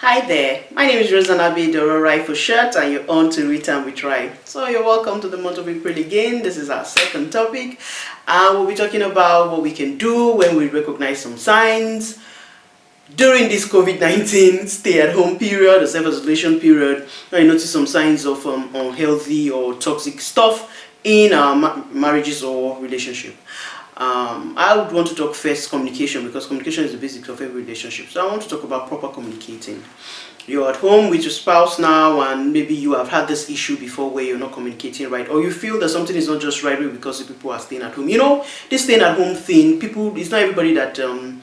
Hi there, my name is Rosanabi Dororai for shirt and you're on to Return with Rai. So you're welcome to the month of April again. This is our second topic and we'll be talking about what we can do when we recognize some signs during this COVID-19 stay-at-home period or self-isolation period. I notice some signs of um, unhealthy or toxic stuff in our ma marriages or relationship. Um, I would want to talk first communication because communication is the basics of every relationship. So I want to talk about proper communicating. You're at home with your spouse now and maybe you have had this issue before where you're not communicating right or you feel that something is not just right because the people are staying at home. You know, this staying at home thing, people, it's not everybody that um,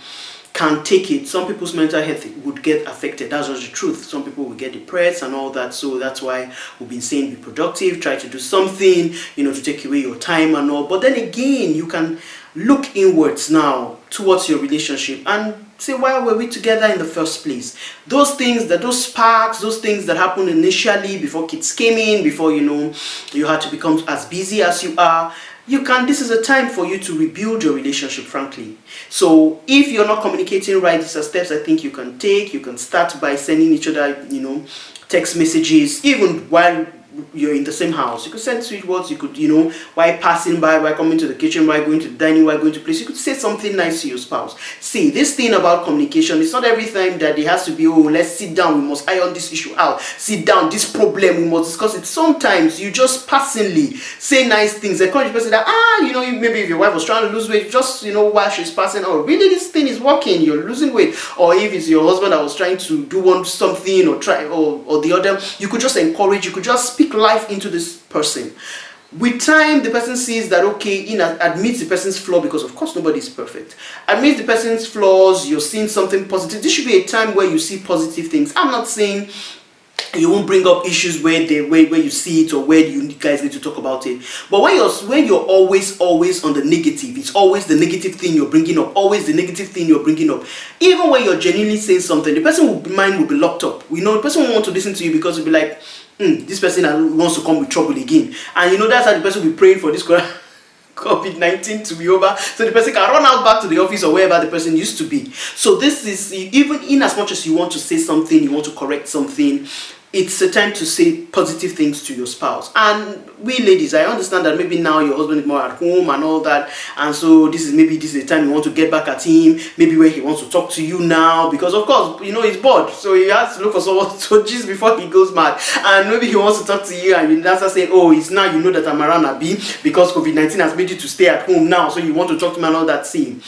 can take it. Some people's mental health would get affected. That's just the truth. Some people will get depressed and all that. So that's why we've been saying be productive, try to do something, you know, to take away your time and all. But then again, you can look inwards now towards your relationship and say why were we together in the first place? Those things that those sparks those things that happened initially before kids came in before you know you had to become as busy as you are you can this is a time for you to rebuild your relationship frankly. So if you're not communicating right these are steps i think you can take. You can start by sending each other you know text messages even while you're in the same house. You could send sweet words. You could, you know, while passing by, while coming to the kitchen, while going to the dining, while going to place, you could say something nice to your spouse. See, this thing about communication, it's not every time that it has to be, oh, let's sit down, we must iron this issue out. Sit down, this problem, we must discuss it. Sometimes you just passingly say nice things, encourage person that, ah, you know, maybe if your wife was trying to lose weight, just, you know, while she's passing, oh, really, this thing is working, you're losing weight. Or if it's your husband that was trying to do one something or try, or, or the other, you could just encourage, you could just speak speak life into this person. With time, the person sees that, okay, in admits the person's flaw because, of course, nobody is perfect. Admits the person's flaws, you're seeing something positive. This should be a time where you see positive things. I'm not saying you won't bring up issues where they where, where you see it or where you guys need to talk about it but when you're when you're always always on the negative it's always the negative thing you're bringing up always the negative thing you're bringing up even when you're genuinely saying something the person will mind will be locked up we know the person won't want to listen to you because it'll be like mm, this person wants to come with trouble again. And you know that's how the person will be praying for this COVID-19 to be over so the person can run out back to the office or wherever the person used to be. So this is even in as much as you want to say something, you want to correct something, it's a time to say positive things to your spouse. And we ladies, I understand that maybe now your husband is more at home and all that, and so this is maybe this is the time you want to get back at him, maybe where he wants to talk to you now, because of course, you know, he's bored, so he has to look for someone to just before he goes mad. And maybe he wants to talk to you, and you answer saying, Oh, it's now you know that I'm around Abi because COVID 19 has made you to stay at home now, so you want to talk to me and all that. See,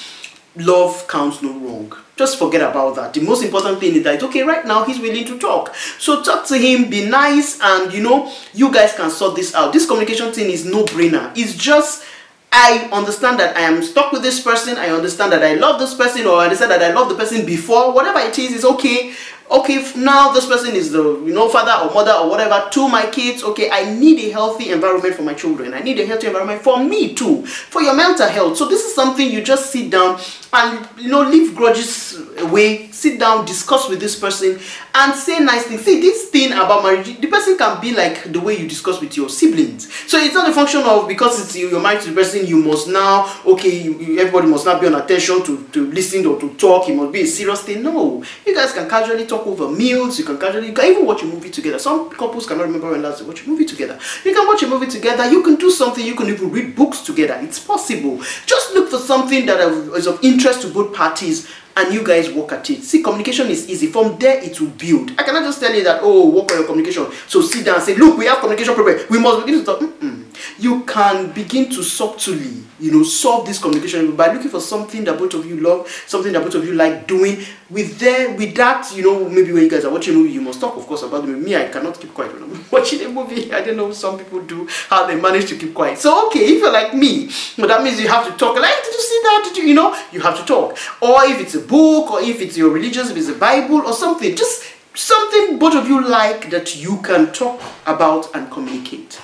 love counts no wrong just forget about that. The most important thing is that okay right now he's willing to talk. So talk to him be nice and you know you guys can sort this out. This communication thing is no brainer it's just I understand that I am stuck with this person. I understand that I love this person, or I understand that I love the person before. Whatever it is, is okay. Okay now this person is the you know father or mother or whatever to my kids. Okay i need a healthy environment for my children. I need a healthy environment for me too for your mental health. So this is something you just sit down and you know leave grudges away sit down discuss with this person and say nice things see this thing about marriage the person can be like the way you discuss with your siblings so it's not a function of because it's you, you're married to the person you must now okay you, you, everybody must not be on attention to to listen or to talk it must be a serious thing no you guys can casually talk over meals. You can casually, you can even watch a movie together. Some couples cannot remember when last they watch a movie together. You can watch a movie together. You can do something. You can even read books together. It's possible. Just look for something that is of interest to both parties and you guys work at it. See, communication is easy. From there, it will build. I cannot just tell you that, oh, work on your communication. So sit down and say, look, we have communication problem. We must begin to talk. Mm -mm you can begin to subtly, you know, solve this communication by looking for something that both of you love, something that both of you like doing. With there, with that, you know, maybe when you guys are watching a movie, you must talk, of course, about the movie. Me, I cannot keep quiet when I'm watching a movie. I don't know some people do how they manage to keep quiet. So, okay, if you're like me, well, that means you have to talk. Like, did you see that? Did you, you know, you have to talk. Or if it's a book, or if it's your religious, if it's a Bible, or something, just something both of you like that you can talk about and communicate.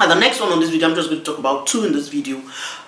And the next one on this video, I'm just going to talk about two in this video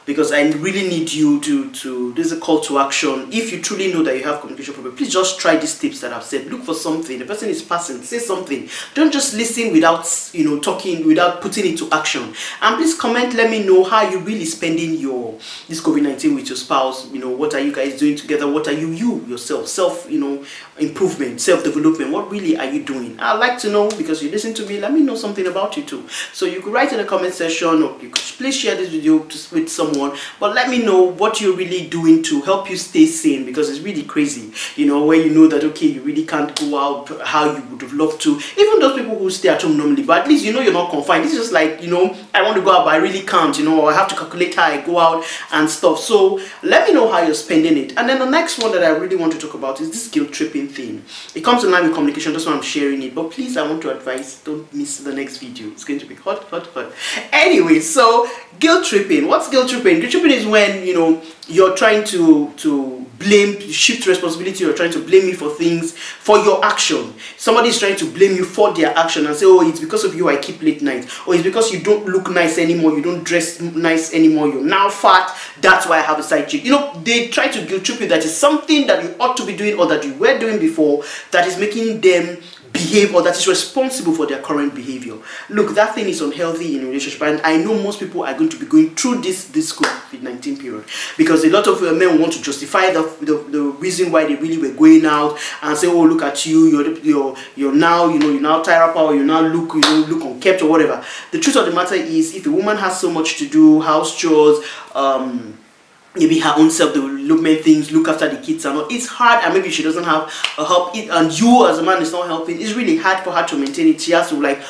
because I really need you to to this is a call to action. If you truly know that you have communication problem, please just try these tips that I've said. Look for something. The person is passing. Say something. Don't just listen without you know talking without putting it to action. And please comment. Let me know how you're really spending your this COVID nineteen with your spouse. You know what are you guys doing together? What are you you yourself self you know improvement, self development? What really are you doing? I'd like to know because you listen to me. Let me know something about you too. So you could write in the comment section or you could please share this video with someone. But let me know what you're really doing to help you stay sane because it's really crazy. You know, where you know that okay, you really can't go out how you would have loved to. Even those people who stay at home normally, but at least you know you're not confined. Is just like, you know, I want to go out, but I really can't, you know, I have to calculate how I go out and stuff. So let me know how you're spending it. And then the next one that I really want to talk about is this guilt tripping thing. It comes in line with communication, that's why I'm sharing it. But please, I want to advise, don't miss the next video. It's going to be hot, hot, hot. Anyway, so guilt tripping. What's guilt tripping? Guilt tripping is when, you know, you're trying to to blame shift responsibility you're trying to blame me for things for your action somebody's trying to blame you for their action and say oh it's because of you i keep late night or it's because you don't look nice anymore you don't dress nice anymore you're now fat that's why i have a side chick you know they try to guilt trip you that is something that you ought to be doing or that you were doing before that is making them behave or that is responsible for their current behavior. Look, that thing is unhealthy in relationship, and I know most people are going to be going through this this COVID-19 period because a lot of uh, men want to justify the, the, the reason why they really were going out and say, oh look at you, you're you're you're now you know you're now tired up or you now look you know look unkept or whatever. The truth of the matter is, if a woman has so much to do, house chores, um maybe her own self-development things, look after the kids and all. It's hard and maybe she doesn't have a help it, and you as a man is not helping. It's really hard for her to maintain it. She has to like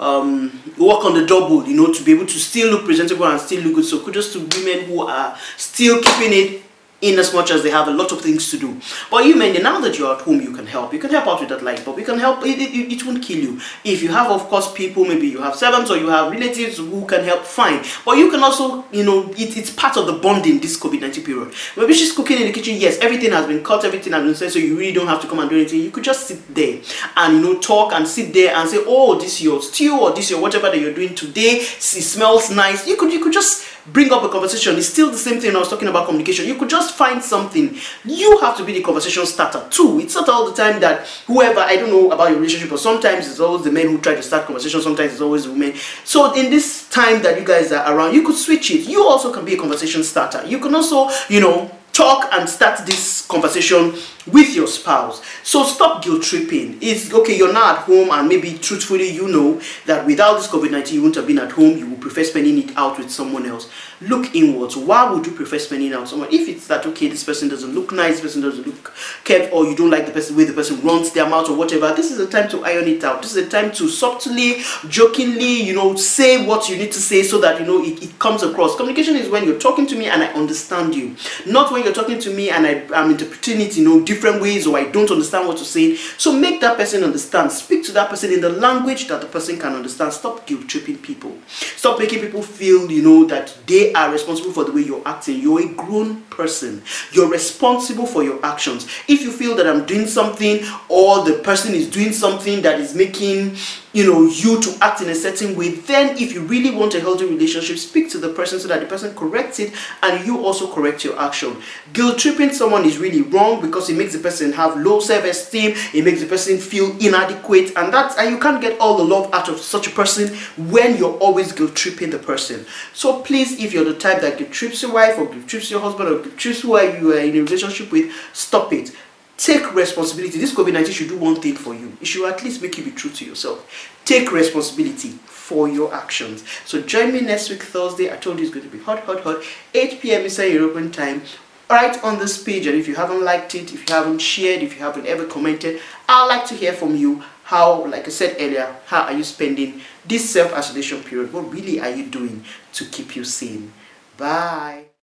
um, work on the double, you know, to be able to still look presentable and still look good. So kudos to women who are still keeping it in as much as they have a lot of things to do. But you men, now that you're at home, you can help. You can help out with that light bulb. You can help. It, it, it won't kill you. If you have, of course, people, maybe you have servants or you have relatives who can help, fine. But you can also, you know, it, it's part of the bonding this COVID-19 period. Maybe she's cooking in the kitchen. Yes, everything has been cut, everything has been said, so you really don't have to come and do anything. You could just sit there and, you know, talk and sit there and say, oh, this is your stew or this is your whatever that you're doing today. It smells nice. You could, you could just bring up a conversation. It's still the same thing I was talking about communication. You could just find something. You have to be the conversation starter too. It's not all the time that whoever, I don't know about your relationship, but sometimes it's always the men who try to start conversation. Sometimes it's always the women. So in this time that you guys are around, you could switch it. You also can be a conversation starter. You can also, you know, talk and start this conversation with your spouse. So stop guilt tripping. It's okay, you're not at home, and maybe truthfully, you know that without this COVID 19, you wouldn't have been at home. You would prefer spending it out with someone else. Look inwards. Why would you prefer spending out someone? If it's that, okay, this person doesn't look nice, this person doesn't look kept, or you don't like the person, the way the person runs their mouth, or whatever, this is the time to iron it out. This is the time to subtly, jokingly, you know, say what you need to say so that, you know, it, it comes across. Communication is when you're talking to me and I understand you, not when you're talking to me and I, I'm interpreting it, you know, different ways or I don't understand what you're saying. So make that person understand. Speak to that person in the language that the person can understand. Stop guilt tripping people. Stop making people feel, you know, that they are responsible for the way you're acting. You're a grown person. You're responsible for your actions. If you feel that I'm doing something or the person is doing something that is making you know you to act in a certain way then if you really want a healthy relationship speak to the person so that the person corrects it and you also correct your action. Guilt tripping someone is really wrong because it makes the person have low self-esteem it makes the person feel inadequate and that's and you can't get all the love out of such a person when you're always guilt tripping the person. So please if you're the type that guilt trips your wife or guilt trips your husband or guilt trips who you are in a relationship with stop it Take responsibility. This COVID 19 should do one thing for you. It should at least make you be true to yourself. Take responsibility for your actions. So join me next week, Thursday. I told you it's going to be hot, hot, hot. 8 p.m. Eastern European time. Right on this page. And if you haven't liked it, if you haven't shared, if you haven't ever commented, I'd like to hear from you. How, like I said earlier, how are you spending this self-isolation period? What really are you doing to keep you sane? Bye.